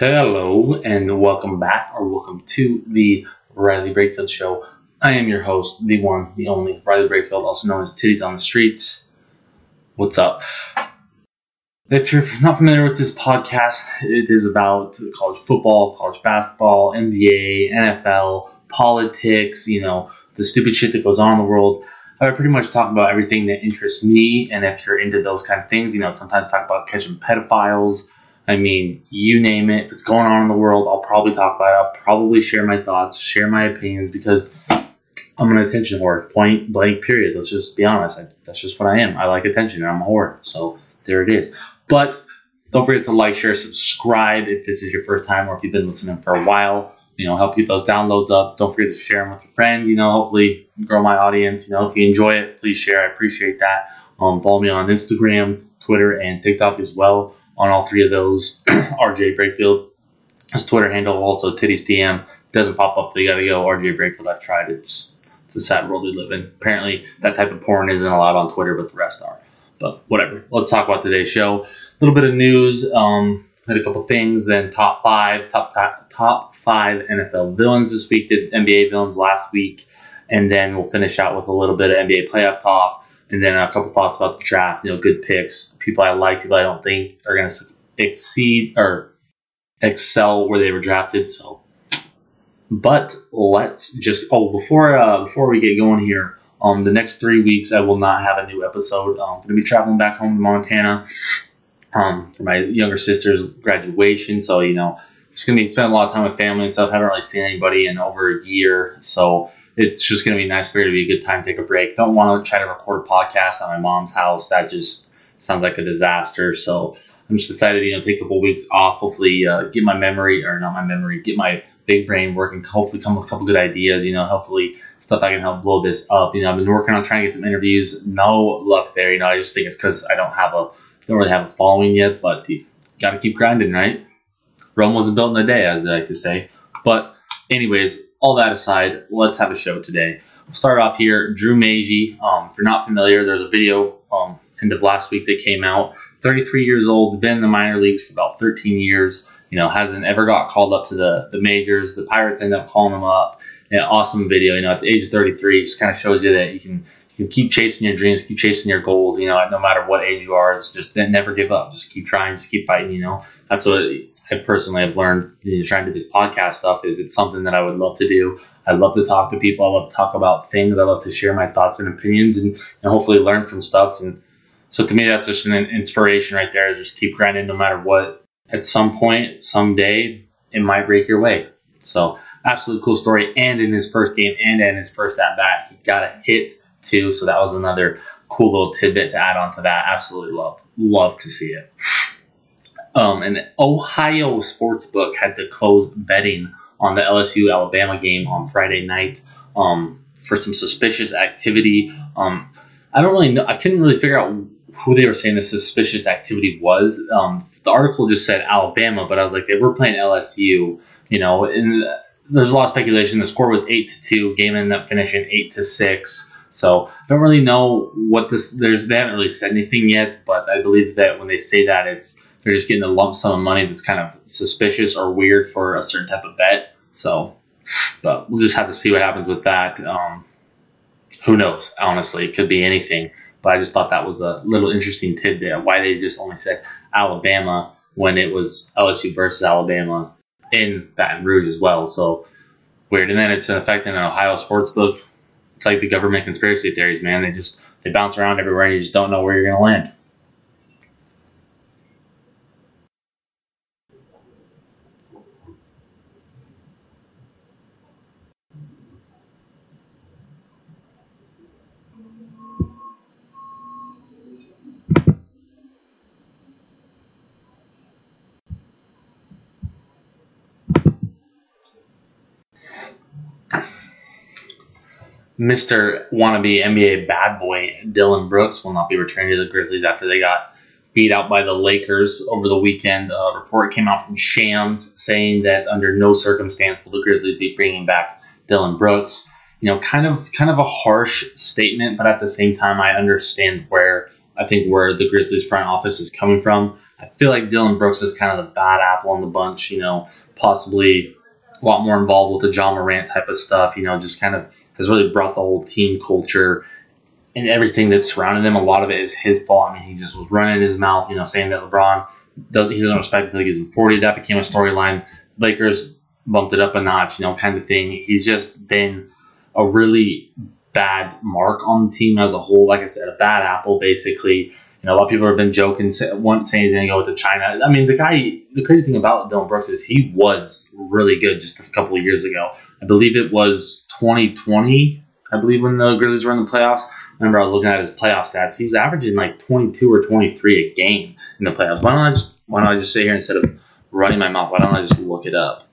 Hello and welcome back, or welcome to the Riley Brakefield Show. I am your host, the one, the only Riley Brakefield, also known as Titties on the Streets. What's up? If you're not familiar with this podcast, it is about college football, college basketball, NBA, NFL, politics, you know, the stupid shit that goes on in the world. I pretty much talk about everything that interests me, and if you're into those kind of things, you know, sometimes talk about catching pedophiles I mean, you name it. If it's going on in the world, I'll probably talk about it. I'll probably share my thoughts, share my opinions because I'm an attention whore. Point blank, period. Let's just be honest. I, that's just what I am. I like attention and I'm a whore. So there it is. But don't forget to like, share, subscribe if this is your first time or if you've been listening for a while. You know, help get those downloads up. Don't forget to share them with your friends. You know, hopefully grow my audience. You know, if you enjoy it, please share. I appreciate that. Um, follow me on Instagram, Twitter, and TikTok as well on all three of those. RJ Brakefield, his Twitter handle, also Titties DM. Doesn't pop up, they gotta go. RJ Brakefield, I've tried. It's it's a sad world we live in. Apparently, that type of porn isn't allowed on Twitter, but the rest are. But whatever. Let's talk about today's show. A little bit of news. Um, had a couple things. Then top five, top top, top five NFL villains this week. Did NBA villains last week, and then we'll finish out with a little bit of NBA playoff talk and then a couple thoughts about the draft. You know, good picks, people I like, people I don't think are going to exceed or excel where they were drafted. So, but let's just oh before uh, before we get going here. Um, the next three weeks, I will not have a new episode. I'm going to be traveling back home to Montana um, for my younger sister's graduation. So, you know, it's going to be spending a lot of time with family and stuff. Haven't really seen anybody in over a year. So, it's just going to be nice for you to be a good time to take a break. Don't want to try to record a podcast at my mom's house. That just sounds like a disaster. So I'm just decided, you know, take a couple weeks off. Hopefully, uh, get my memory or not my memory, get my big brain working. Hopefully, come with a couple good ideas. You know, hopefully stuff I can help blow this up. You know, I've been working on trying to get some interviews. No luck there. You know, I just think it's because I don't have a don't really have a following yet. But you got to keep grinding, right? Rome wasn't built in a day, as they like to say. But anyways, all that aside, let's have a show today. We'll start off here. Drew Maggi. Um, if you're not familiar, there's a video um, end of last week that came out. 33 years old, been in the minor leagues for about 13 years. You know, hasn't ever got called up to the the majors. The Pirates end up calling him up. Yeah, awesome video. You know, at the age of 33, just kind of shows you that you can you can keep chasing your dreams, keep chasing your goals. You know, no matter what age you are, it's just never give up. Just keep trying, just keep fighting. You know, that's what I personally have learned you know, trying to do this podcast stuff is it's something that I would love to do. I love to talk to people. I love to talk about things. I love to share my thoughts and opinions and, and hopefully learn from stuff. And so to me, that's just an inspiration right there. Just keep grinding no matter what. At some point, someday, it might break your way. So absolutely cool story. And in his first game and in his first at bat, he got a hit too. So that was another cool little tidbit to add on to that. Absolutely love, love to see it. Um, an Ohio sports book had to close betting on the LSU Alabama game on Friday night um, for some suspicious activity. Um, I don't really know. I couldn't really figure out who they were saying the suspicious activity was. Um, the article just said Alabama, but I was like, they were playing LSU, you know, and there's a lot of speculation. The score was eight to two. Game ended up finishing eight to six. So I don't really know what this. There's they haven't really said anything yet, but I believe that when they say that, it's they're just getting a lump sum of money that's kind of suspicious or weird for a certain type of bet. So, but we'll just have to see what happens with that. Um, who knows? Honestly, it could be anything. But I just thought that was a little interesting tidbit. Why they just only said Alabama when it was LSU versus Alabama in Baton Rouge as well. So weird. And then it's affecting an Ohio sports book. It's like the government conspiracy theories, man. They just they bounce around everywhere, and you just don't know where you're to land. Mr. Wannabe NBA bad boy Dillon Brooks will not be returning to the Grizzlies after they got beat out by the Lakers over the weekend. A report came out from Shams saying that under no circumstance will the Grizzlies be bringing back Dillon Brooks. You know, kind of kind of a harsh statement, but at the same time, I understand where I think where the Grizzlies front office is coming from. I feel like Dillon Brooks is kind of the bad apple on the bunch, you know, possibly a lot more involved with the Ja Morant type of stuff, you know, just kind of has really brought the whole team culture and everything that surrounded them. A lot of it is his fault. I mean, he just was running his mouth, you know, saying that LeBron doesn't he doesn't respect until he gets him 40. That became a storyline. Lakers bumped it up a notch, you know, kind of thing. He's just been a really bad mark on the team as a whole. Like I said, a bad apple, basically. You know, a lot of people have been joking, one saying he's going to go with the China. I mean, the guy. The crazy thing about Dillon Brooks is he was really good just a couple of years ago. I believe it was 2020. I believe when the Grizzlies were in the playoffs. Remember, I was looking at his playoff stats. He was averaging like 22 or 23 a game in the playoffs. Why don't I just Why don't I just sit here instead of running my mouth? Why don't I just look it up?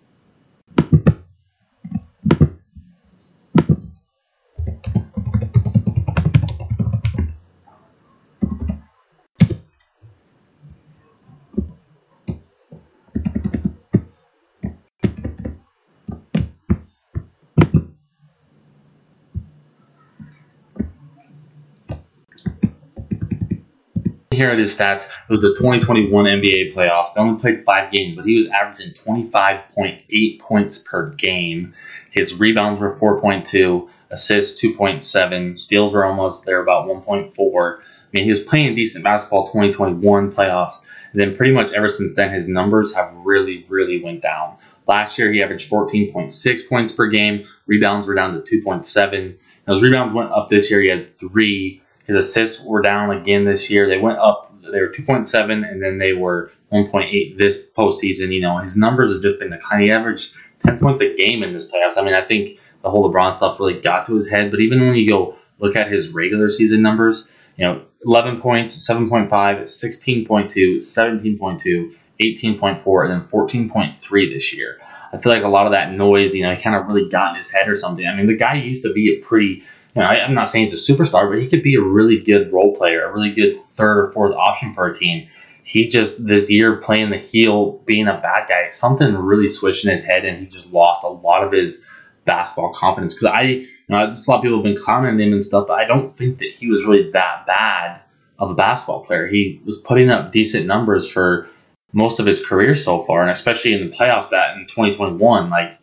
Here at his stats. It was the 2021 NBA playoffs. They only played five games, but he was averaging 25.8 points per game. His rebounds were 4.2, assists 2.7, steals were almost there, about 1.4. I mean, he was playing decent basketball 2021 playoffs. And then pretty much ever since then, his numbers have really, really went down. Last year, he averaged 14.6 points per game. Rebounds were down to 2.7. Those rebounds went up this year. He had three his assists were down again this year. They went up. They were 2.7, and then they were 1.8 this postseason. You know, his numbers have just been declining. He averaged 10 points a game in this playoffs. I mean, I think the whole LeBron stuff really got to his head. But even when you go look at his regular season numbers, you know, 11 points, 7.5, 16.2, 17.2, 18.4, and then 14.3 this year. I feel like a lot of that noise, you know, kind of really got in his head or something. I mean, the guy used to be a pretty you know, I, am not saying he's a superstar, but he could be a really good role player, a really good third or fourth option for a team. He just this year playing the heel, being a bad guy, something really switched in his head, and he just lost a lot of his basketball confidence. Because I, you know, just a lot of people have been clowning him and stuff, but I don't think that he was really that bad of a basketball player. He was putting up decent numbers for most of his career so far, and especially in the playoffs that in 2021, like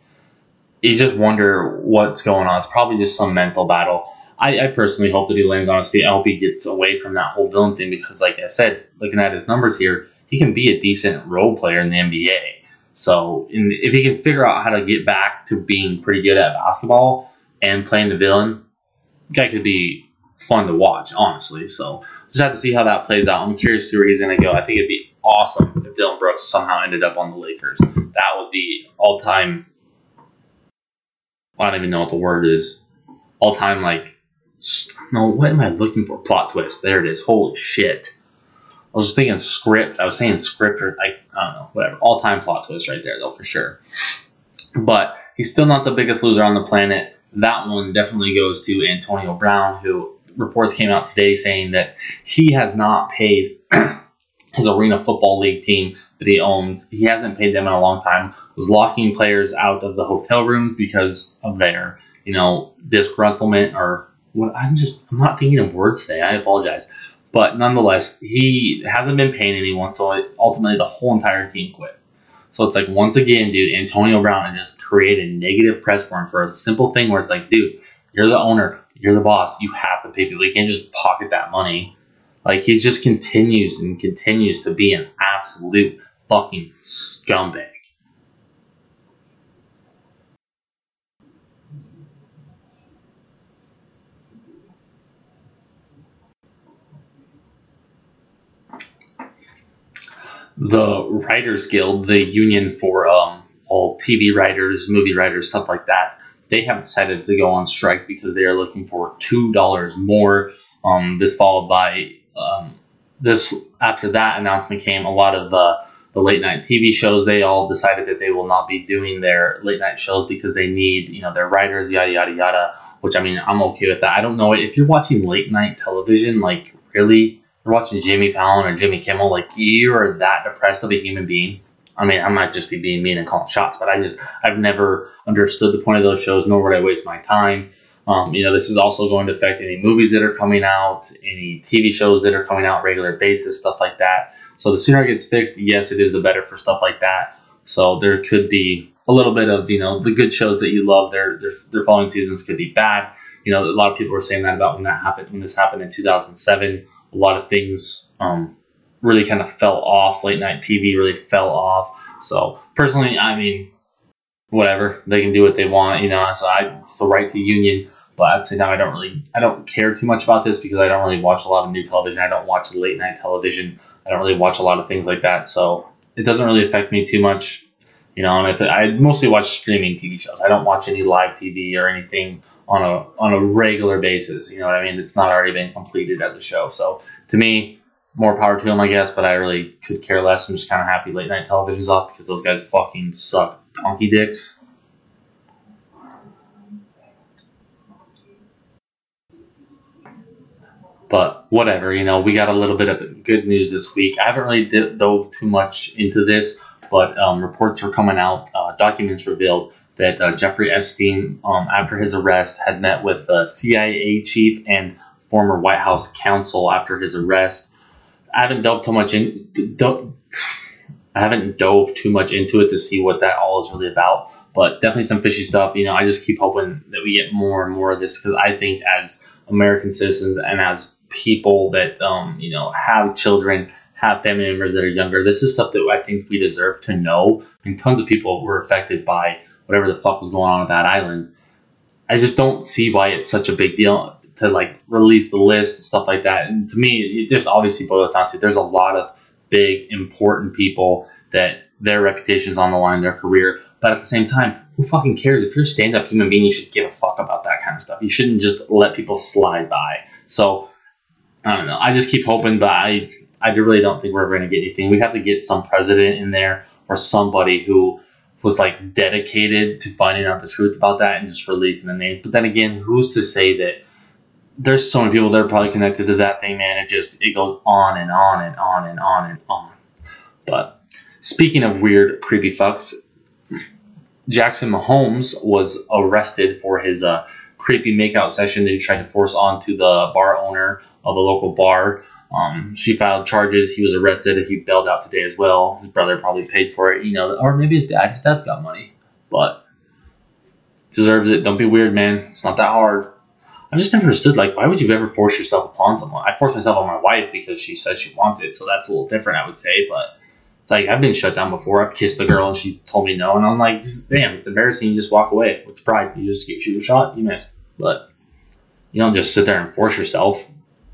you just wonder what's going on. It's probably just some mental battle. I, I, personally hope that he lands on his feet. I hope he gets away from that whole villain thing because, like I said, looking at his numbers here, he can be a decent role player in the NBA. So, in, if he can figure out how to get back to being pretty good at basketball and playing the villain, guy could be fun to watch, honestly. So, just have to see how that plays out. I'm curious to see where he's going to go. I think it'd be awesome if Dillon Brooks somehow ended up on the Lakers. That would be all time I don't even know what the word is. All time like no, what am I looking for? Plot twist. There it is. Holy shit. I was just thinking script. I was saying script or like I don't know, whatever. All time plot twist right there though for sure. But he's still not the biggest loser on the planet. That one definitely goes to Antonio Brown, who reports came out today saying that he has not paid his Arena Football League team that he owns. He hasn't paid them in a long time. Was locking players out of the hotel rooms because of their, you know, disgruntlement or what. I'm just I'm not thinking of words today. I apologize, but nonetheless, he hasn't been paying anyone. So ultimately, the whole entire team quit. So it's like once again, dude, Antonio Brown has just created negative press for him for a simple thing where it's like, dude, you're the owner, you're the boss, you have to pay people. You can't just pocket that money. Like he just continues and continues to be an absolute fucking scumbag. The Writers Guild, the union for um, all TV writers, movie writers, stuff like that, they have decided to go on strike because they are looking for two dollars more. Um, this followed by um, this after that announcement came, a lot of the the late night TV shows they all decided that they will not be doing their late night shows because they need you know their writers yada yada yada. Which I mean I'm okay with that. I don't know if you're watching late night television, like really you're watching Jimmy Fallon or Jimmy Kimmel, like you are that depressed of a human being. I mean, I might just be being mean and calling shots, but I just I've never understood the point of those shows, nor would I waste my time. Um, you know, this is also going to affect any movies that are coming out, any TV shows that are coming out regular basis, stuff like that. So the sooner it gets fixed, yes, it is the better for stuff like that. So there could be a little bit of you know the good shows that you love. Their their their following seasons could be bad. You know, a lot of people were saying that about when that happened when this happened in 2007. A lot of things um, really kind of fell off. Late night TV really fell off. So personally, I mean, whatever they can do what they want. You know, so I it's the right to union. But I'd say now I don't really I don't care too much about this because I don't really watch a lot of new television. I don't watch late night television. I don't really watch a lot of things like that. So it doesn't really affect me too much. You know, and I, I mostly watch streaming TV shows. I don't watch any live TV or anything on a on a regular basis. You know what I mean? It's not already been completed as a show. So to me, more power to them, I guess. But I really could care less. I'm just kind of happy late night television's off because those guys fucking suck donkey dicks. But whatever, you know, we got a little bit of good news this week. I haven't really d- dove too much into this, but um, reports are coming out. Uh, documents revealed that uh, Jeffrey Epstein, um, after his arrest, had met with the CIA chief and former White House counsel after his arrest. I haven't dove too much in. I haven't dove too much into it to see what that all is really about, but definitely some fishy stuff. You know, I just keep hoping that we get more and more of this because I think as American citizens and as people that um, you know have children, have family members that are younger. This is stuff that I think we deserve to know. And tons of people were affected by whatever the fuck was going on at that island. I just don't see why it's such a big deal to like release the list and stuff like that. And to me, it just obviously boils down to there's a lot of big important people that their reputation's on the line, their career. But at the same time, who fucking cares? If you're a stand up human being, you should give a fuck about that kind of stuff. You shouldn't just let people slide by. So I don't know. I just keep hoping, but I I really don't think we're ever going to get anything. We have to get some president in there or somebody who was like dedicated to finding out the truth about that and just releasing the names. But then again, who's to say that there's so many people that are probably connected to that thing, man. It just it goes on and on and on and on and on. But speaking of weird, creepy fucks, Jackson Mahomes was arrested for his uh, creepy makeout session that he tried to force onto the bar owner of a local bar. Um, she filed charges. He was arrested. He bailed out today as well. His brother probably paid for it, you know, or maybe his dad. His dad's got money, but deserves it. Don't be weird, man. It's not that hard. I just never understood, like, why would you ever force yourself upon someone? I forced myself on my wife because she says she wants it, so that's a little different, I would say. But it's like I've been shut down before. I've kissed a girl and she told me no, and I'm like, damn, it's embarrassing. You just walk away. What's pride? You just shoot a shot, you miss. But you don't just sit there and force yourself.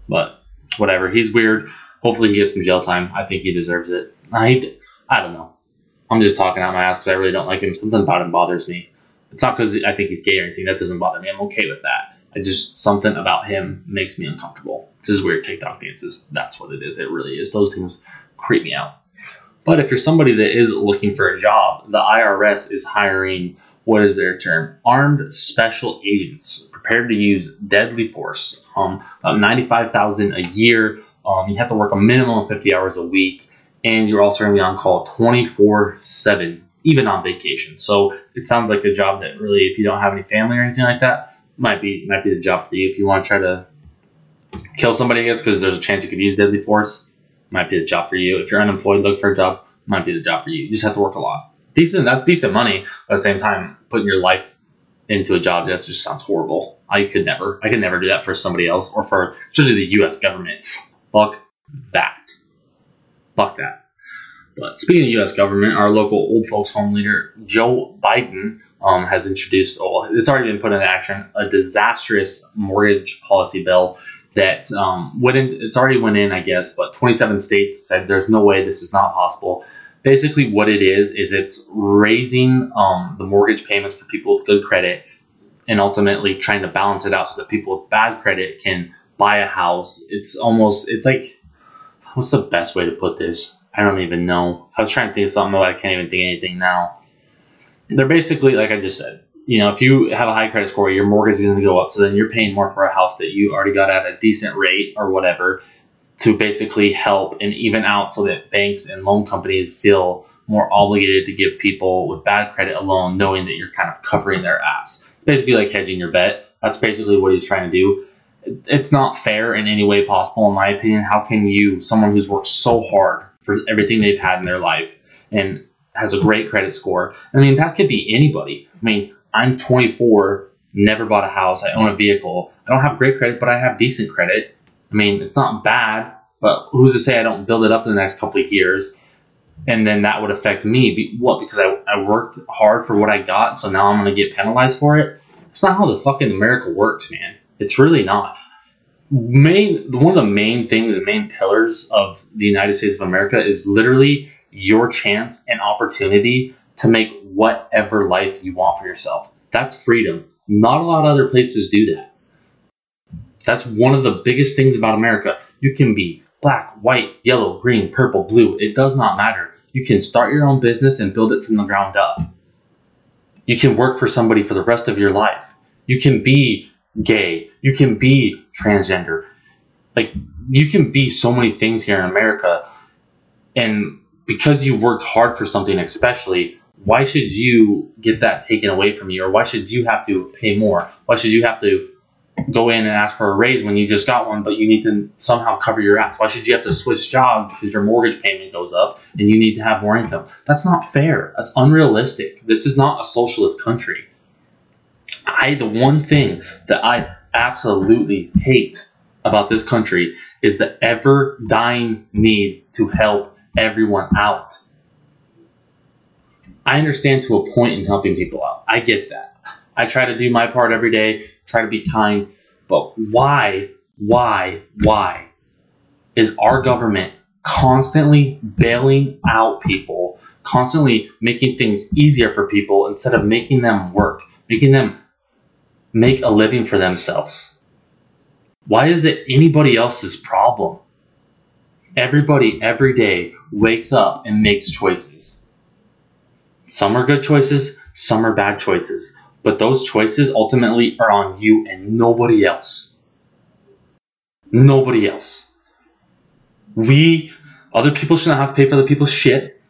But whatever. He's weird. Hopefully he gets some jail time. I think he deserves it. I, I don't know. I'm just talking out my ass because I really don't like him. Something about him bothers me. It's not because I think he's gay or anything. That doesn't bother me. I'm okay with that. I just something about him makes me uncomfortable. It's his weird TikTok dances. That's what it is. It really is. Those things creep me out. But if you're somebody that is looking for a job, the IRS is hiring what is their term? Armed special agents prepared to use deadly force. Um, about 95,000 a year. Um, you have to work a minimum of 50 hours a week, and you're also going to be on call 24 7, even on vacation. So it sounds like a job that really, if you don't have any family or anything like that, might be might be the job for you. If you want to try to kill somebody, I guess, because there's a chance you could use deadly force, might be the job for you. If you're unemployed, look for a job, might be the job for you. You just have to work a lot. Decent, that's decent money, but at the same time, putting your life into a job that just sounds horrible. I could never, I could never do that for somebody else or for especially the U.S. government. Fuck that. Fuck that. But speaking of U.S. government, our local old folks home leader Joe Biden um, has introduced, oh, it's already been put into action, a disastrous mortgage policy bill that um, went in, it's already went in, I guess, but 27 states said there's no way this is not possible. Basically, what it is is it's raising um, the mortgage payments for people with good credit, and ultimately trying to balance it out so that people with bad credit can buy a house. It's almost, it's like, what's the best way to put this? I don't even know. I was trying to think of something, but I can't even think anything now. They're basically, like I just said, you know, if you have a high credit score, your mortgage is going to go up. So then you're paying more for a house that you already got at a decent rate or whatever to basically help and even out so that banks and loan companies feel more obligated to give people with bad credit a loan knowing that you're kind of covering their ass. It's basically like hedging your bet. That's basically what he's trying to do. It's not fair in any way possible, in my opinion. How can you, someone who's worked so hard for everything they've had in their life and has a great credit score? I mean, that could be anybody. I mean, I'm 24, never bought a house, I own a vehicle. I don't have great credit, but I have decent credit. I mean, it's not bad, but who's to say I don't build it up in the next couple of years? And then that would affect me. What? Because I, I worked hard for what I got, so now I'm going to get penalized for it? That's not how the fucking America works, man. It's really not. Main one of the main things, the main pillars of the United States of America is literally your chance and opportunity to make whatever life you want for yourself. That's freedom. Not a lot of other places do that. That's one of the biggest things about America. You can be black, white, yellow, green, purple, blue. It does not matter. You can start your own business and build it from the ground up. You can work for somebody for the rest of your life. You can be gay. You can be transgender. Like, you can be so many things here in America. And because you worked hard for something, especially, why should you get that taken away from you? Or why should you have to pay more? Why should you have to go in and ask for a raise when you just got one, but you need to somehow cover your ass? Why should you have to switch jobs because your mortgage payment goes up and you need to have more income? That's not fair. That's unrealistic. This is not a socialist country. I, the one thing that I absolutely hate about this country is the ever dying need to help everyone out. I understand to a point in helping people out. I get that. I try to do my part every day, try to be kind, but why, why, why is our government constantly bailing out people, constantly making things easier for people instead of making them work, making them make a living for themselves? Why is it anybody else's problem? Everybody every day wakes up and makes choices. Some are good choices, some are bad choices. But those choices ultimately are on you and nobody else. Nobody else. We, other people should not have to pay for other people's shit.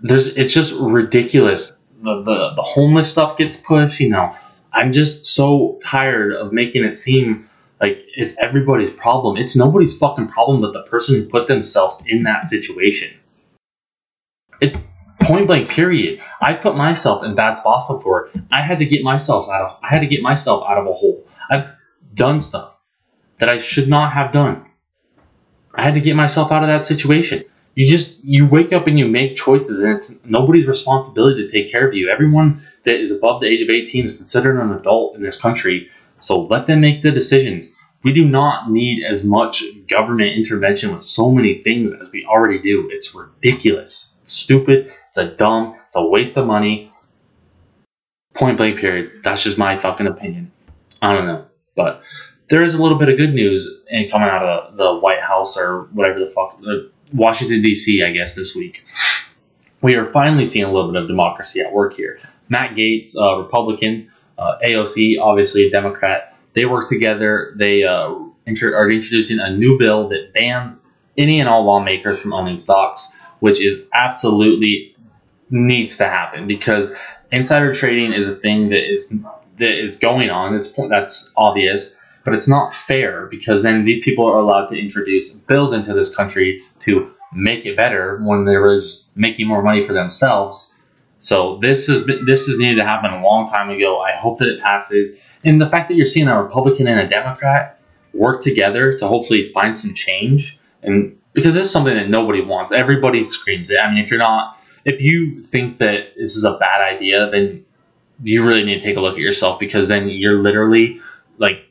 There's, it's just ridiculous. The, the, the homeless stuff gets pushed, you know. I'm just so tired of making it seem like it's everybody's problem. It's nobody's fucking problem but the person who put themselves in that situation. It point blank period. I've put myself in bad spots before. I had to get myself out of I had to get myself out of a hole. I've done stuff that I should not have done. I had to get myself out of that situation. You just you wake up and you make choices and it's nobody's responsibility to take care of you. Everyone that is above the age of 18 is considered an adult in this country. So let them make the decisions. We do not need as much government intervention with so many things as we already do. It's ridiculous. It's stupid it's a dumb, it's a waste of money. Point blank, period. That's just my fucking opinion. I don't know. But there is a little bit of good news in coming out of the White House or whatever the fuck, uh, Washington, D.C., I guess, this week. We are finally seeing a little bit of democracy at work here. Matt Gaetz, uh, Republican, uh, AOC, obviously a Democrat, they work together. They uh, inter- are introducing a new bill that bans any and all lawmakers from owning stocks, which is absolutely needs to happen because insider trading is a thing that is that is going on. It's that's obvious, but it's not fair because then these people are allowed to introduce bills into this country to make it better when they were making more money for themselves. So this is this is needed to happen a long time ago. I hope that it passes. And the fact that you're seeing a Republican and a Democrat work together to hopefully find some change, and because this is something that nobody wants, everybody screams it. I mean, if you're not if you think that this is a bad idea, then you really need to take a look at yourself because then you're literally like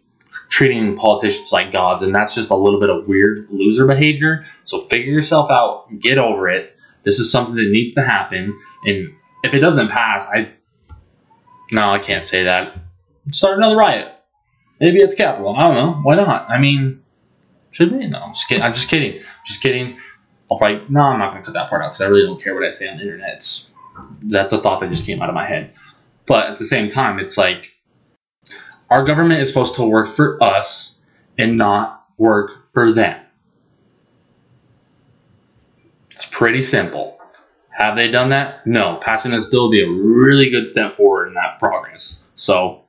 treating politicians like gods, and that's just a little bit of weird loser behavior. So figure yourself out, get over it. This is something that needs to happen, and if it doesn't pass, I no, I can't say that. Start another riot. Maybe at the Capitol. I don't know. Why not? I mean, should we? No, I'm just kidding. I'm just kidding. Just kidding. I'll probably no, I'm not going to cut that part out because I really don't care what I say on the internet. It's, that's a thought that just came out of my head. But at the same time, it's like our government is supposed to work for us and not work for them. It's pretty simple. Have they done that? No. Passing this bill would be a really good step forward in that progress. So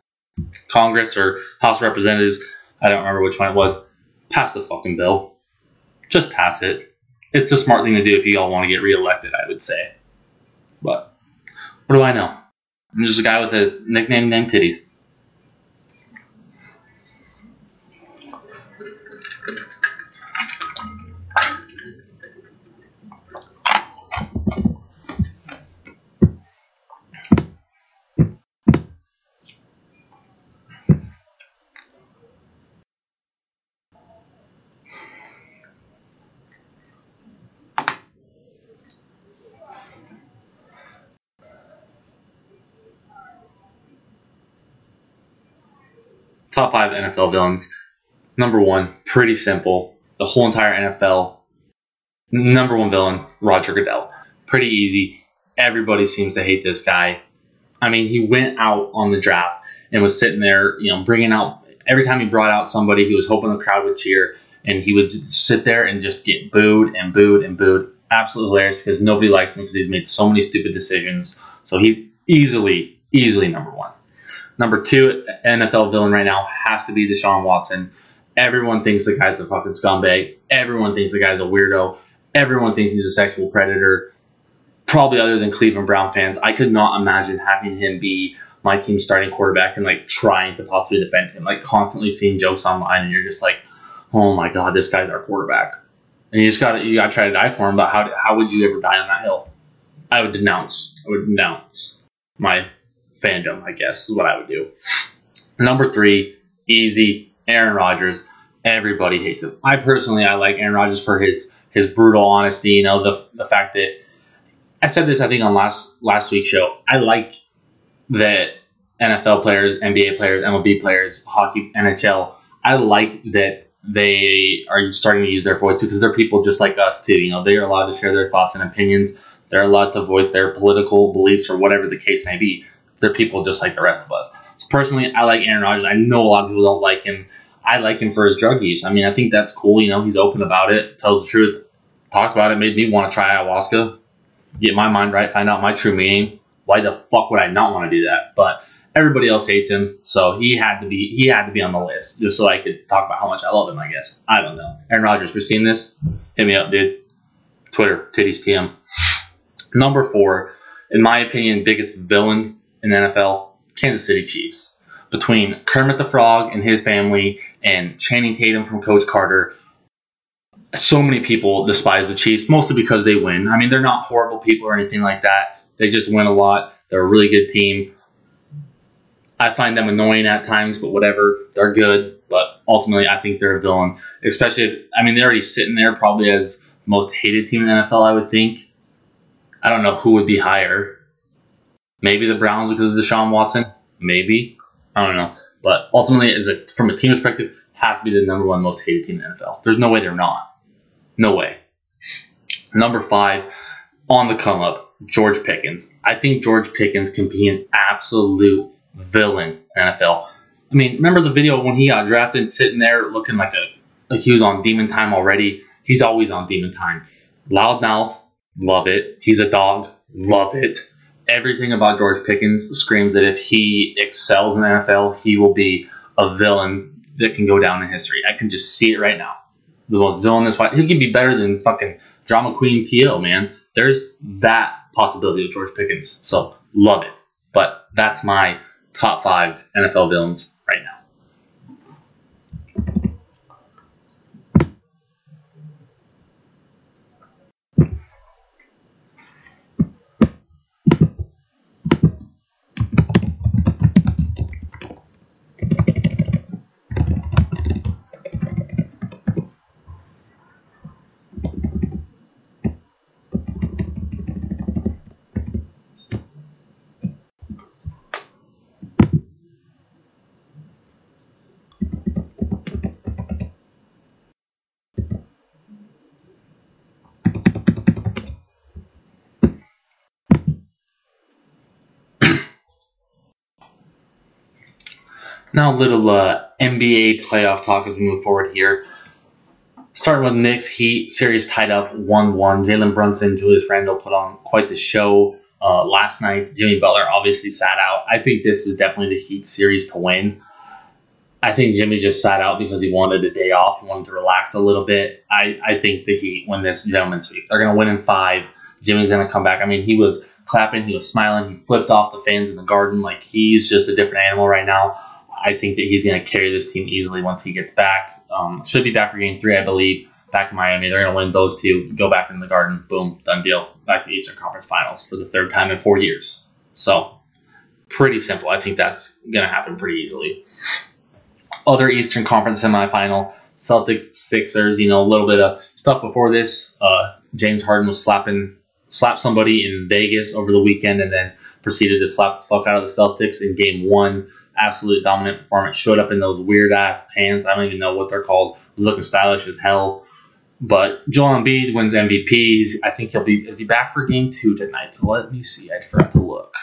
Congress or House Representatives, I don't remember which one it was, pass the fucking bill. Just pass it. It's the smart thing to do if you all want to get reelected, I would say. But what do I know? I'm just a guy with a nickname named Titties. Five NFL villains. Number one, pretty simple. The whole entire NFL. Number one villain, Roger Goodell. Pretty easy. Everybody seems to hate this guy. I mean, he went out on the draft and was sitting there, you know, bringing out every time he brought out somebody, he was hoping the crowd would cheer, and he would sit there and just get booed and booed and booed. Absolutely hilarious because nobody likes him because he's made so many stupid decisions. So he's easily, easily number one. Number two NFL villain right now has to be Deshaun Watson. Everyone thinks the guy's a fucking scumbag. Everyone thinks the guy's a weirdo. Everyone thinks he's a sexual predator. Probably other than Cleveland Brown fans, I could not imagine having him be my team's starting quarterback and like trying to possibly defend him, like constantly seeing jokes online, and you're just like, oh my god, this guy's our quarterback, and you just got you got to try to die for him. But how how would you ever die on that hill? I would denounce. I would denounce my fandom, I guess, is what I would do. Number three, easy, Aaron Rodgers. Everybody hates him. I personally, I like Aaron Rodgers for his his brutal honesty. You know, the the fact that I said this, I think, on last last week's show. I like that NFL players, NBA players, MLB players, hockey, NHL. I like that they are starting to use their voice because they're people just like us too. You know, they are allowed to share their thoughts and opinions. They're allowed to voice their political beliefs or whatever the case may be they're people just like the rest of us. So personally, I like Aaron Rodgers. I know a lot of people don't like him. I like him for his drug use. I mean, I think that's cool. You know, he's open about it, tells the truth, talks about it, made me want to try ayahuasca, get my mind right, find out my true meaning. Why the fuck would I not want to do that? But everybody else hates him, so he had to be he had to be on the list just so I could talk about how much I love him. I guess I don't know. Aaron Rodgers, for seeing this, hit me up, dude. Twitter, titties TM. Number four, in my opinion, biggest villain in the NFL, Kansas City Chiefs. Between Kermit the Frog and his family and Channing Tatum from Coach Carter, so many people despise the Chiefs, mostly because they win. I mean, they're not horrible people or anything like that. They just win a lot. They're a really good team. I find them annoying at times, but whatever. They're good, but ultimately, I think they're a villain. Especially, if, I mean, they're already sitting there probably as most hated team in the NFL. I would think. I don't know who would be higher. Maybe the Browns because of Deshaun Watson. Maybe. I don't know. But ultimately, as a, from a team perspective, have to be the number one most hated team in the NFL. There's no way they're not. No way. Number five, on the come up, George Pickens. I think George Pickens can be an absolute villain in NFL. I mean, remember the video when he got drafted, sitting there looking like a like he was on demon time already. He's always on demon time. Loudmouth, love it. He's a dog, love it everything about George Pickens screams that if he excels in the NFL, he will be a villain that can go down in history. I can just see it right now. The most villainous fight. He can be better than fucking drama queen T.O., man. There's that possibility of George Pickens. So love it. But that's my top five NFL villains right now. Now, a little uh, NBA playoff talk as we move forward here. Starting with Knicks Heat series tied up 1 1. Jalen Brunson, Julius Randle put on quite the show. uh, last night. Jimmy Butler obviously sat out. I think this is definitely the Heat series to win. I think Jimmy just sat out because he wanted a day off, wanted to relax a little bit. I, I think the Heat win this gentleman's sweep. They're going to win in five. Jimmy's going to come back. I mean, he was clapping, he was smiling, he flipped off the fans in the garden. Like, he's just a different animal right now. I think that he's going to carry this team easily once he gets back. Um, should be back for game three, I believe. Back in Miami. They're going to win those two, go back in the garden. Boom, done deal. Back to the Eastern Conference Finals for the third time in four years. So, pretty simple. I think that's going to happen pretty easily. Other Eastern Conference semifinal, Celtics, Sixers, you know, a little bit of stuff before this. Uh, James Harden was slapping, slapped somebody in Vegas over the weekend and then proceeded to slap the fuck out of the Celtics in game one absolute dominant performance. Showed up in those weird ass pants. I don't even know what they're called. Was looking stylish as hell. But Joel Embiid wins MVP. I think he'll be. Is he back for Game Two tonight? So let me see. I forgot to look.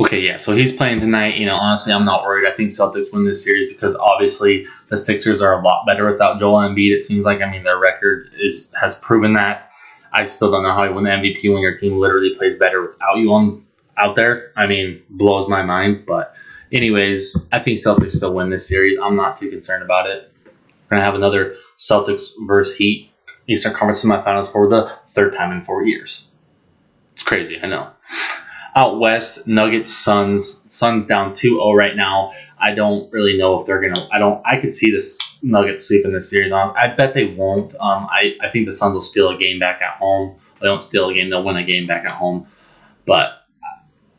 Okay, yeah. So he's playing tonight. You know, honestly, I'm not worried. I think Celtics win this series because obviously the Sixers are a lot better without Joel Embiid. It seems like. I mean, their record is has proven that. I still don't know how you win the MVP when your team literally plays better without you on out there. I mean, blows my mind. But anyways, I think Celtics still win this series. I'm not too concerned about it. We're gonna have another Celtics versus Heat Eastern Conference semifinals for the third time in four years. It's crazy, I know. Out west, Nuggets, Suns. Suns down 2-0 right now. I don't really know if they're gonna. I don't. I could see this Nuggets sweeping this series on. I bet they won't. Um, I I think the Suns will steal a game back at home. They don't steal a game. They'll win a game back at home. But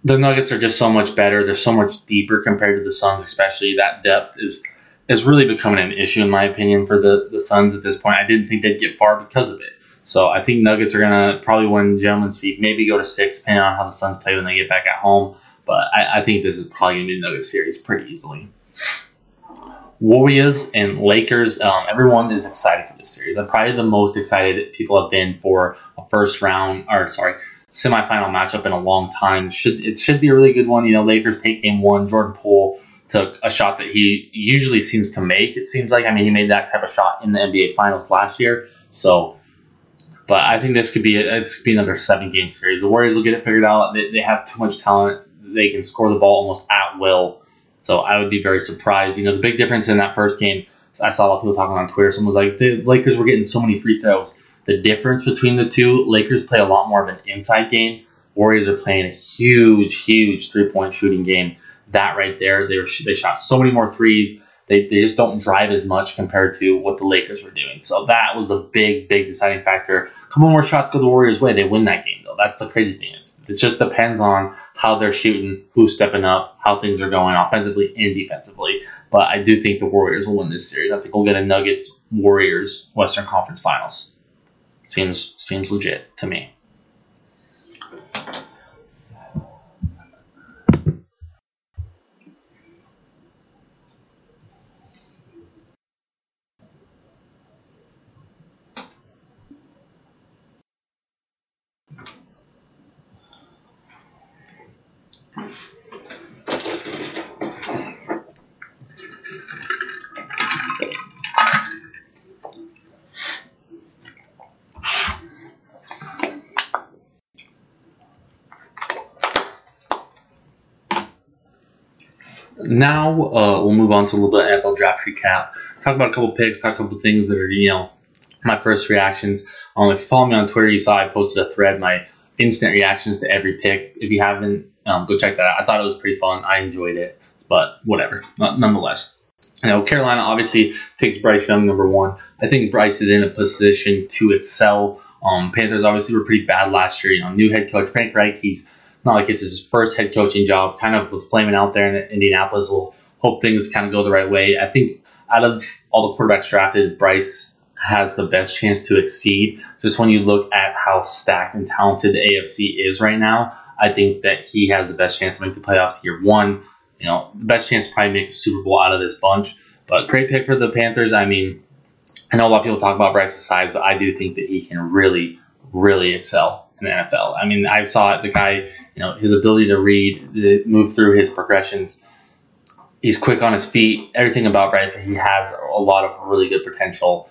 the Nuggets are just so much better. They're so much deeper compared to the Suns, especially that depth is is really becoming an issue in my opinion for the the Suns at this point. I didn't think they'd get far because of it. So I think Nuggets are gonna probably win gentleman's feet, maybe go to six, depending on how the Suns play when they get back at home. But I, I think this is probably gonna be the Nuggets series pretty easily. Warriors and Lakers. Um, everyone is excited for this series. I'm probably the most excited people have been for a first round, or sorry, semifinal matchup in a long time. Should it should be a really good one. You know, Lakers take game one. Jordan Poole took a shot that he usually seems to make. It seems like I mean he made that type of shot in the NBA Finals last year. So but I think this could be a, it could be another seven game series. The Warriors will get it figured out. They, they have too much talent. They can score the ball almost at will. So I would be very surprised. You know, the big difference in that first game, I saw a lot of people talking on Twitter. Someone was like, the Lakers were getting so many free throws. The difference between the two, Lakers play a lot more of an inside game. Warriors are playing a huge, huge three point shooting game. That right there, they were, they shot so many more threes. They, they just don't drive as much compared to what the Lakers were doing. So that was a big, big deciding factor. A couple more shots go the Warriors' way, they win that game, though. That's the crazy thing. Is it just depends on how they're shooting, who's stepping up, how things are going offensively and defensively. But I do think the Warriors will win this series. I think we'll get a Nuggets Warriors Western Conference Finals. Seems seems legit to me. Now uh, we'll move on to a little bit of NFL draft recap. Talk about a couple picks, talk a couple things that are, you know, my first reactions. Um, if you follow me on Twitter, you saw I posted a thread, my instant reactions to every pick. If you haven't, um, go check that out. I thought it was pretty fun. I enjoyed it, but whatever. Nonetheless, you know, Carolina obviously takes Bryce Young number one. I think Bryce is in a position to excel. Um, Panthers obviously were pretty bad last year. You know, new head coach Frank Reich. He's not like it's his first head coaching job. Kind of was flaming out there in Indianapolis. We'll hope things kind of go the right way. I think out of all the quarterbacks drafted, Bryce has the best chance to exceed. Just when you look at how stacked and talented the AFC is right now, I think that he has the best chance to make the playoffs year one. You know, the best chance to probably make a Super Bowl out of this bunch. But great pick for the Panthers. I mean, I know a lot of people talk about Bryce's size, but I do think that he can really, really excel in the NFL. I mean, I saw it. The guy, you know, his ability to read, move through his progressions. He's quick on his feet. Everything about Bryce, he has a lot of really good potential.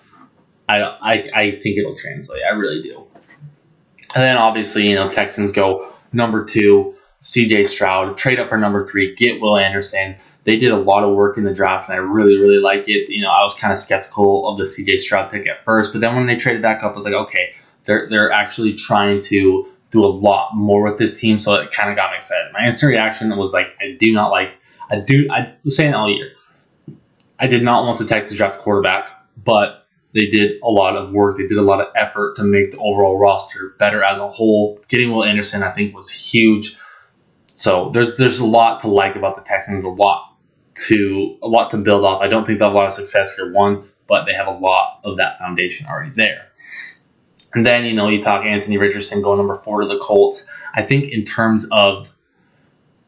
I, I, I think it'll translate. I really do. And then obviously, you know, Texans go number two, CJ Stroud, trade up for number three, get Will Anderson. They did a lot of work in the draft, and I really, really like it. You know, I was kind of skeptical of the CJ Stroud pick at first, but then when they traded back up, I was like, okay, they're they're actually trying to do a lot more with this team, so it kind of got me excited. My instant reaction was like, I do not like, I do, I was saying all year, I did not want the Texans to draft quarterback, but they did a lot of work. They did a lot of effort to make the overall roster better as a whole. Getting Will Anderson, I think, was huge. So there's there's a lot to like about the Texans, a lot to a lot to build off. I don't think they'll have a lot of success here, one, but they have a lot of that foundation already there. And then you know you talk Anthony Richardson going number four to the Colts. I think in terms of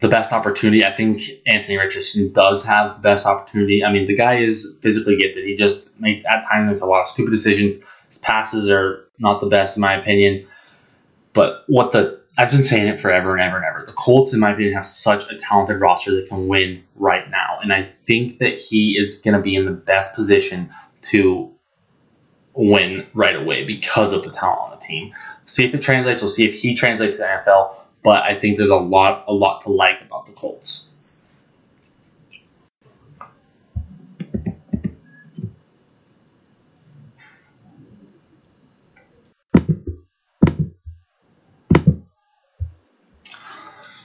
the best opportunity. I think Anthony Richardson does have the best opportunity. I mean, the guy is physically gifted. He just makes at times makes a lot of stupid decisions. His passes are not the best in my opinion. But what the I've been saying it forever and ever and ever. The Colts, in my opinion, have such a talented roster that can win right now. And I think that he is going to be in the best position to win right away because of the talent on the team. See if it translates. We'll see if he translates to the NFL but I think there's a lot a lot to like about the Colts.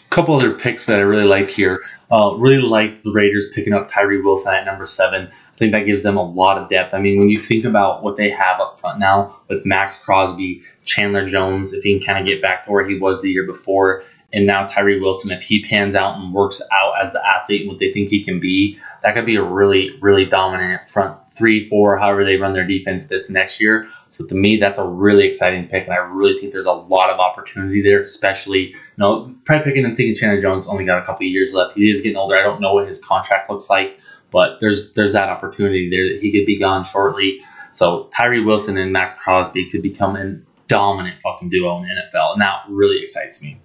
couple other picks that I really like here. Uh, really like the Raiders picking up Tyree Wilson at number seven. I think that gives them a lot of depth. I mean, when you think about what they have up front now with Maxx Crosby, Chandler Jones, if he can kind of get back to where he was the year before, and now Tyree Wilson, if he pans out and works out as the athlete and what they think he can be, that could be a really, really dominant front three, four, however they run their defense this next year. So to me, that's a really exciting pick, and I really think there's a lot of opportunity there, especially, you know, probably picking and thinking Chandler Jones only got a couple years left. He is getting older. I don't know what his contract looks like, but there's there's that opportunity there that he could be gone shortly. So Tyree Wilson and Maxx Crosby could become a dominant fucking duo in the NFL, and that really excites me.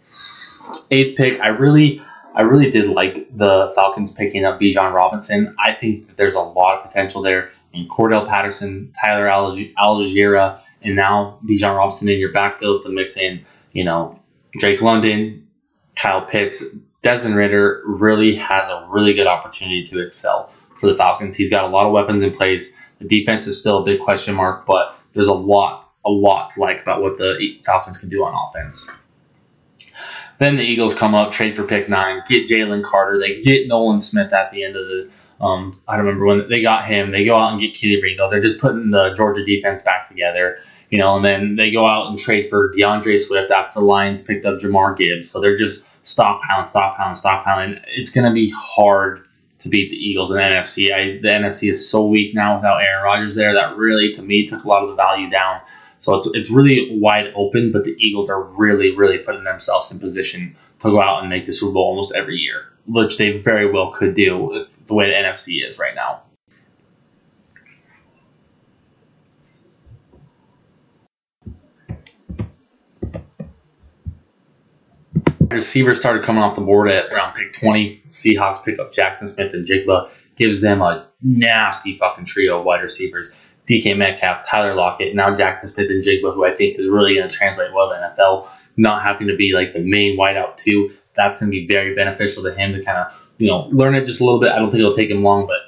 Eighth pick, I really, I really did like the Falcons picking up Bijan Robinson. I think that there's a lot of potential there. in Cordell Patterson, Tyler Allgeier, and now Bijan Robinson in your backfield to mix in, you know, Drake London, Kyle Pitts, Desmond Ridder really has a really good opportunity to excel for the Falcons. He's got a lot of weapons in place. The defense is still a big question mark, but there's a lot, a lot to like about what the Falcons can do on offense. Then the Eagles come up, trade for pick nine, get Jalen Carter. They get Nolan Smith at the end of the. Um, I don't remember when they got him. They go out and get Kelee Ringo. They're just putting the Georgia defense back together, you know. And then they go out and trade for D'Andre Swift after the Lions picked up Jahmyr Gibbs. So they're just stockpiling, stockpiling, stockpiling. It's going to be hard to beat the Eagles in the NFC. I, the NFC is so weak now without Aaron Rodgers there. That really, to me, took a lot of the value down. So it's, it's really wide open, but the Eagles are really, really putting themselves in position to go out and make the Super Bowl almost every year, which they very well could do with the way the NFC is right now. Receivers started coming off the board at around pick 20. Seahawks pick up Jackson Smith-Njigba, gives them a nasty fucking trio of wide receivers. DK Metcalf, Tyler Lockett, now Jackson Smith-Njigba, who I think is really going to translate well to NFL. Not having to be like the main wideout too, that's going to be very beneficial to him to kind of you know learn it just a little bit. I don't think it'll take him long, but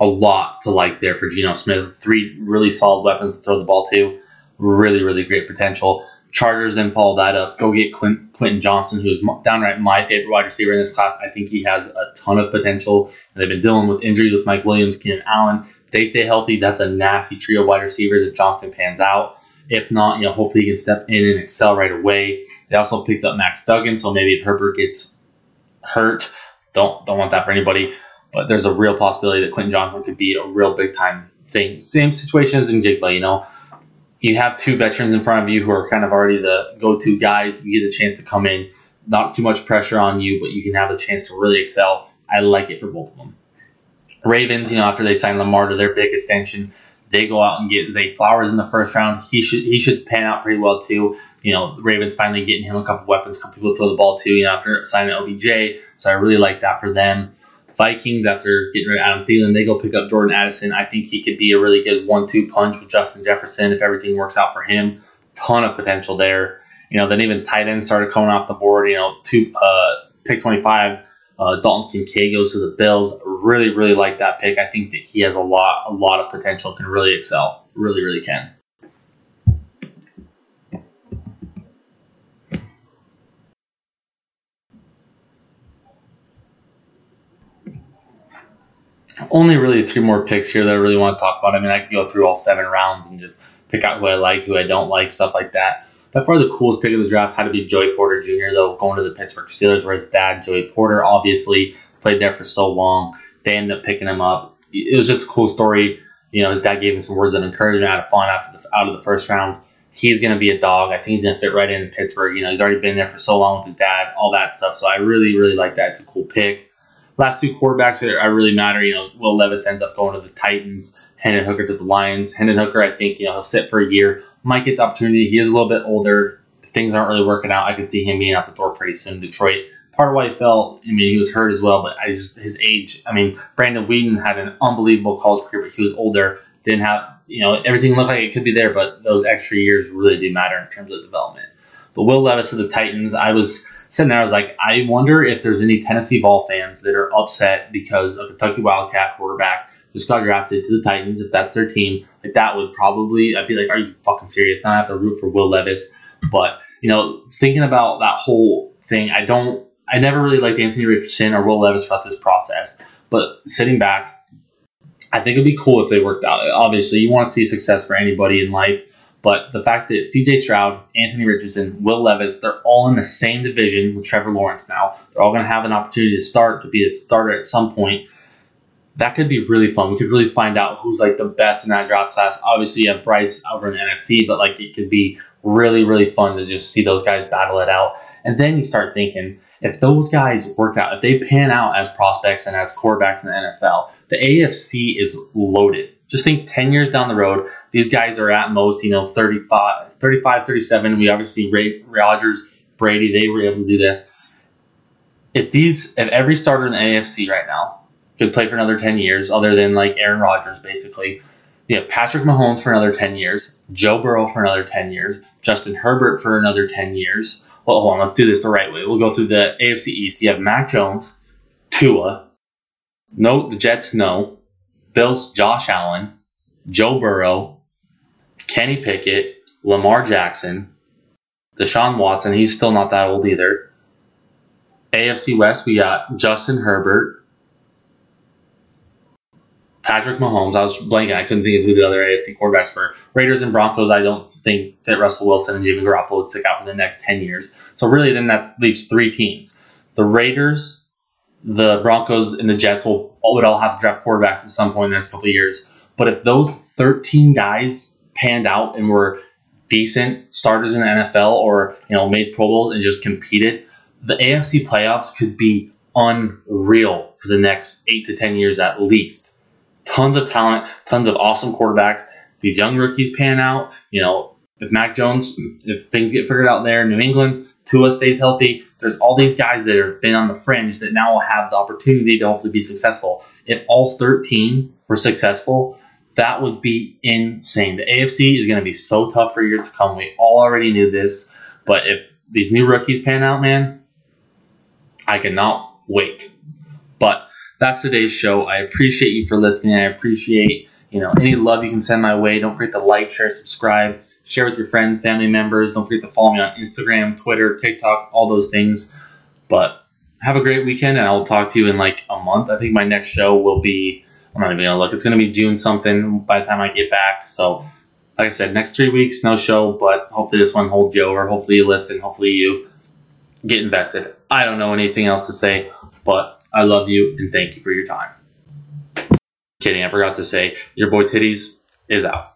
a lot to like there for Geno Smith. Three really solid weapons to throw the ball to. Really, really great potential. Chargers then follow that up. Go get Quint, Quentin Johnston, who's downright my favorite wide receiver in this class. I think he has a ton of potential. They've been dealing with injuries with Mike Williams, Keenan Allen. If they stay healthy, that's a nasty trio of wide receivers if Johnson pans out. If not, you know, hopefully he can step in and excel right away. They also picked up Max Duggan, so maybe if Herbert gets hurt, don't don't want that for anybody. But there's a real possibility that Quentin Johnson could be a real big time thing. Same situation as Njigba, you know you have two veterans in front of you who are kind of already the go-to guys. You get a chance to come in, not too much pressure on you, but you can have a chance to really excel. I like it for both of them. Ravens, you know, after they sign Lamar to their big extension, they go out and get Zay Flowers in the first round. He should he should pan out pretty well too. You know, Ravens finally getting him a couple weapons, couple people to throw the ball to. You know, after signing OBJ, so I really like that for them. Vikings, after getting rid of Adam Thielen, they go pick up Jordan Addison. I think he could be a really good one-two punch with Justin Jefferson if everything works out for him. Ton of potential there. You know, then even tight ends started coming off the board. You know, two uh, pick twenty-five. Uh, Dalton Kincaid goes to the Bills. Really, really like that pick. I think that he has a lot, a lot of potential. Can really excel. Really, really can. Only really three more picks here that I really want to talk about. I mean, I could go through all seven rounds and just pick out who I like, who I don't like, stuff like that. By far, the coolest pick of the draft had to be Joey Porter Jr., though, going to the Pittsburgh Steelers, where his dad, Joey Porter, obviously played there for so long. They ended up picking him up. It was just a cool story. You know, his dad gave him some words of encouragement out of fun after the, out of the first round. He's going to be a dog. I think he's going to fit right in Pittsburgh. You know, he's already been there for so long with his dad, all that stuff. So I really, really like that. It's a cool pick. Last two quarterbacks that are really matter, you know, Will Levis ends up going to the Titans, Hendon Hooker to the Lions. Hendon Hooker, I think, you know, he'll sit for a year, might get the opportunity. He is a little bit older. Things aren't really working out. I could see him being out the door pretty soon in Detroit. Part of why he fell, I mean, he was hurt as well, but I just his age. I mean, Brandon Weeden had an unbelievable college career, but he was older. Didn't have, you know, everything looked like it could be there, but those extra years really do matter in terms of development. But Will Levis of the Titans, I was sitting there, I was like, I wonder if there's any Tennessee Vol fans that are upset because a Kentucky Wildcat quarterback just got drafted to the Titans. If that's their team, like that would probably, I'd be like, are you fucking serious? Now I have to root for Will Levis. But, you know, thinking about that whole thing, I don't, I never really liked Anthony Richardson or Will Levis throughout this process. But sitting back, I think it'd be cool if they worked out. Obviously, you want to see success for anybody in life. But the fact that CJ Stroud, Anthony Richardson, Will Levis, they're all in the same division with Trevor Lawrence now. They're all going to have an opportunity to start, to be a starter at some point. That could be really fun. We could really find out who's like the best in that draft class. Obviously, you have Bryce over in the NFC, but like it could be really, really fun to just see those guys battle it out. And then you start thinking, if those guys work out, if they pan out as prospects and as quarterbacks in the NFL, the AFC is loaded. Just think 10 years down the road, these guys are at most, you know, 35, 35 37. We obviously, Ray, Rodgers, Brady, they were able to do this. If these, if every starter in the AFC right now could play for another 10 years, other than like Aaron Rodgers, basically, you have Patrick Mahomes for another 10 years, Joe Burrow for another 10 years, Justin Herbert for another 10 years. Well, hold on, let's do this the right way. We'll go through the AFC East. You have Mac Jones, Tua, no, the Jets, no. Bills, Josh Allen, Joe Burrow, Kenny Pickett, Lamar Jackson, Deshaun Watson. He's still not that old either. AFC West, we got Justin Herbert, Patrick Mahomes. I was blanking. I couldn't think of who the other AFC quarterbacks were. Raiders and Broncos. I don't think that Russell Wilson and Jimmy Garoppolo would stick out for the next ten years. So really, then that leaves three teams: the Raiders, the Broncos, and the Jets will would all have to draft quarterbacks at some point in the next couple of years. But if those 13 guys panned out and were decent starters in the NFL or you know made Pro Bowls and just competed, the AFC playoffs could be unreal for the next eight to ten years at least. Tons of talent, tons of awesome quarterbacks. These young rookies pan out. You know, if Mac Jones, if things get figured out there, in New England, Tua stays healthy. There's all these guys that have been on the fringe that now will have the opportunity to hopefully be successful. If all 13 were successful, that would be insane. The AFC is going to be so tough for years to come. We all already knew this, but if these new rookies pan out, man, I cannot wait. But that's today's show. I appreciate you for listening. I appreciate you know any love you can send my way. Don't forget to like, share, subscribe share with your friends, family members. Don't forget to follow me on Instagram, Twitter, TikTok, all those things. But have a great weekend, and I'll talk to you in like a month. I think my next show will be, I'm not even gonna look, it's gonna be June something by the time I get back. So, like I said, next three weeks, no show, but hopefully this one holds you over. Hopefully you listen. Hopefully you get invested. I don't know anything else to say, but I love you and thank you for your time. Kidding, I forgot to say, your boy Titties is out.